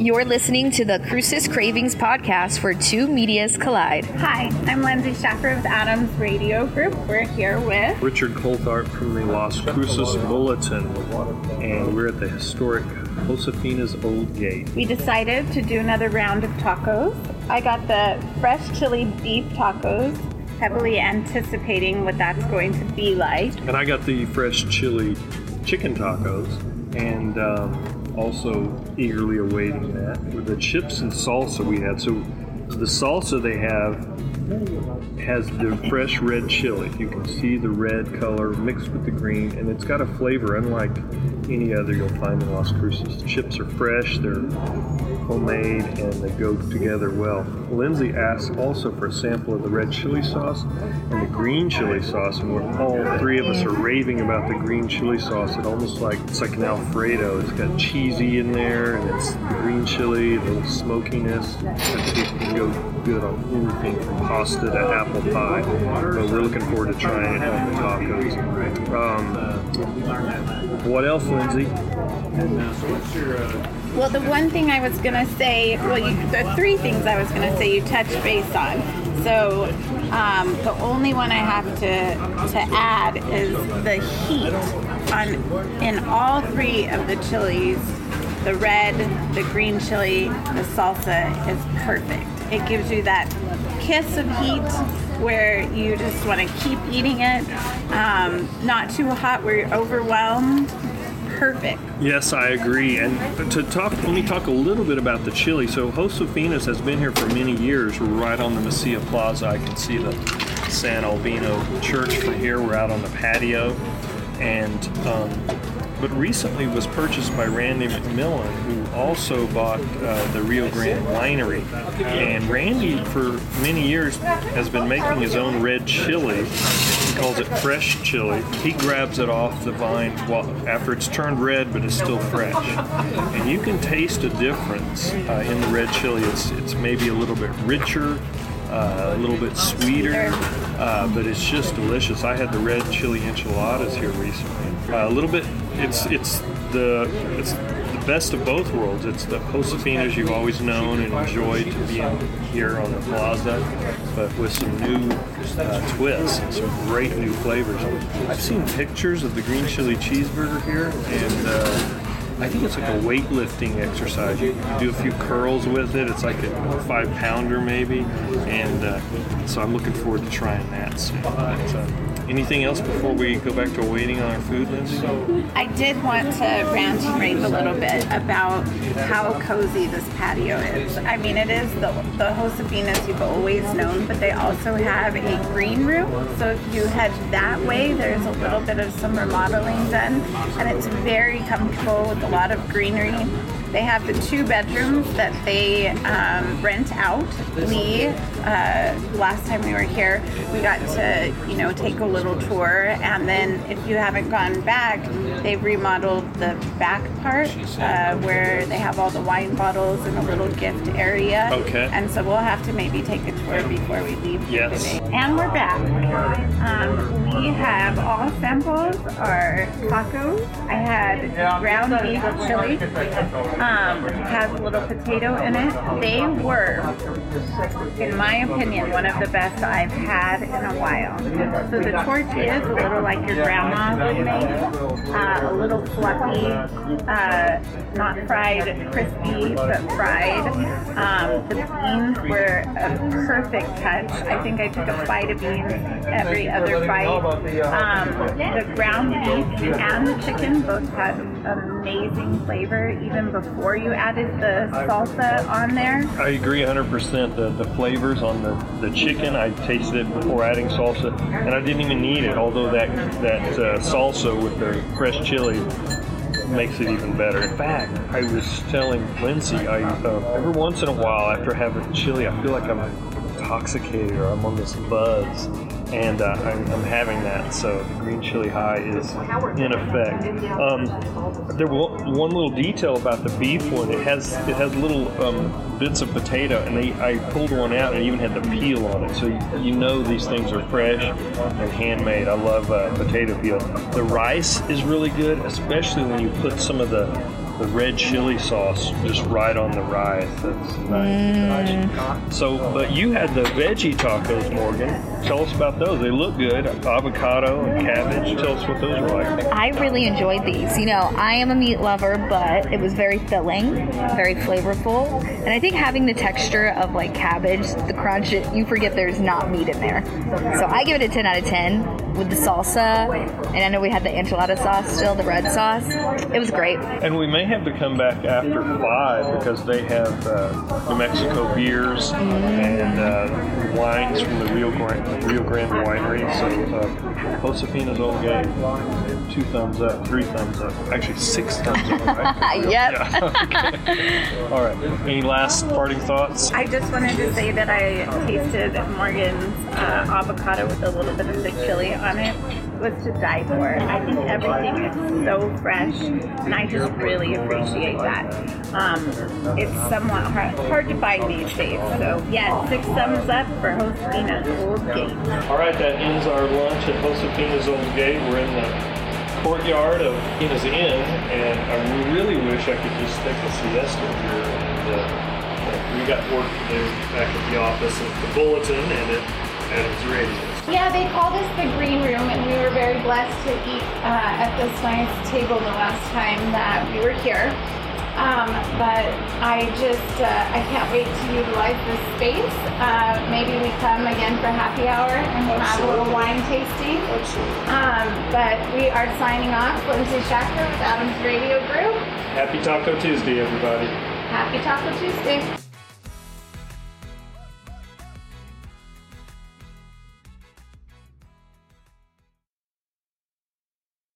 You're listening to the Cruces Cravings podcast where two medias collide. Hi, I'm Lindsay Schaffer with Adams Radio Group. We're here with Richard Coltharp from the Las Cruces Bulletin, and we're at the historic Josefina's Old Gate. We decided to do another round of tacos. I got the fresh chili beef tacos, heavily anticipating what that's going to be like. And I got the fresh chili chicken tacos, and um, also eagerly awaiting that. With the chips and salsa we had, so the salsa they have has the fresh red chili. You can see the red color mixed with the green, and it's got a flavor unlike any other you'll find in Las Cruces. The chips are fresh, they're homemade, and they go together well. Lindsay asked also for a sample of the red chili sauce and the green chili sauce, and we're all three of us are raving about the green chili sauce. It almost like it's like an Alfredo. It's got cheesy in there, and it's the green chili, the smokiness. It can go good on anything from pasta to apple pie. But we're looking forward to trying it on the tacos. Um, what else, Lindsay? Well, the one thing I was going to say, well, you, the three things I was going to say you touched base on. So um, the only one I have to to add is the heat on in all three of the chilies. The red, the green chili, the salsa is perfect. It gives you that kiss of heat where you just want to keep eating it. Um, not too hot where you're overwhelmed. Perfect. Yes, I agree. And to talk, let me talk a little bit about the chili. So Josefinas has been here for many years. We're right on the Mesilla Plaza. I can see the San Albino Church from here. We're out on the patio, and um, but recently was purchased by Randy McMillan, who also bought uh, the Rio Grande Winery. And Randy, for many years, has been making his own red chili. He calls it fresh chili. He grabs it off the vine after it's turned red, but it's still fresh. And you can taste a difference uh, in the red chili. It's it's maybe a little bit richer. Uh, a little bit sweeter, uh, but it's just delicious. I had the red chili enchiladas here recently. Uh, a little bit, it's it's the it's the best of both worlds. It's the Josefinas you've always known and enjoyed to be here on the plaza, but with some new uh, twists and some great new flavors. I've seen pictures of the green chili cheeseburger here, and uh, I think it's like a weightlifting exercise. You, do a few curls with it. It's like a five pounder maybe, and uh, so I'm looking forward to trying that soon. But, uh, anything else before we go back to waiting on our food, Lindsay? I did want to rant and rave a little bit about how cozy this patio is. I mean, it is the, the Josefinas you've always known, but they also have a green room. So if you head that way, there's a little bit of some remodeling done, and it's very comfortable with a lot of greenery. They have the two bedrooms that they um, rent out. We, uh, last time we were here, we got to, you know, take a little tour. And then if you haven't gone back, they've remodeled the back part uh, where they have all the wine bottles and a little gift area. Okay. And so we'll have to maybe take a tour before we leave Yes. today. And we're back. Um, we have all samples are tacos. I had ground beef chili. Um, has a little potato in it. They were, in my opinion, one of the best I've had in a while. So the tortilla is a little like your grandma would make, uh, a little fluffy, uh, not fried, crispy, but fried. Um, the beans were a perfect touch. I think I took a bite of beans every other bite. Um, the ground beef and the chicken both had amazing flavor even before you added the salsa on there. I agree 100%. The, the flavors on the, the chicken, I tasted it before adding salsa, and I didn't even need it, although that, that uh, salsa with the fresh chili makes it even better. In fact, I was telling Lindsay, I uh, every once in a while after having chili, I feel like I'm intoxicated or I'm on this buzz, and uh, I'm, I'm having that. So the green chili high is in effect. Um, there was one little detail about the beef one. It has it has little um, bits of potato, and they I pulled one out and even had the peel on it. So you, you know these things are fresh and handmade. I love uh, potato peel. The rice is really good, especially when you put some of the the red chili sauce just right on the rice. That's nice. Mm. So, but you had the veggie tacos, Morgan. Tell us about those. They look good. Avocado and cabbage. Tell us what those are like. I really enjoyed these. You know, I am a meat lover, but it was very filling, very flavorful. And I think having the texture of like cabbage, the crunch, you forget there's not meat in there. So I give it a 10 out of 10 with the salsa. And I know we had the enchilada sauce still, the red sauce. It was great. And we may have to come back after five because they have uh, New Mexico beers and uh, wines from the Rio Grande, Rio Grande winery. So uh, Josefina's Old Gate, two thumbs up, three thumbs up, actually six thumbs up. Right? Yep. Yeah. okay. All right. Any last parting thoughts? I just wanted to say that I tasted Morgan's uh, avocado with a little bit of the chili on it. It was to die for. I think everything is so fresh, and I just really appreciate that. Um, it's somewhat hard, hard to find these days. So, yeah, six thumbs up for Josefina's Old Gate. All right, that ends our lunch at Josefina's Old Gate. We're in the courtyard of Ina's Inn, and I really wish I could just take a siesta here. And, uh, we got work to do back at the office at the bulletin and at Adams Radio. Yeah, they called us the green room, and we were very blessed to eat uh, at this nice table the last time that we were here. Um, but I just, uh, I can't wait to utilize this space. Uh, maybe we come again for happy hour and we'll have a little wine tasting. Absolutely. Um, but we are signing off. Lindsay Shacker with Adams Radio Group. Happy Taco Tuesday, everybody. Happy Taco Tuesday.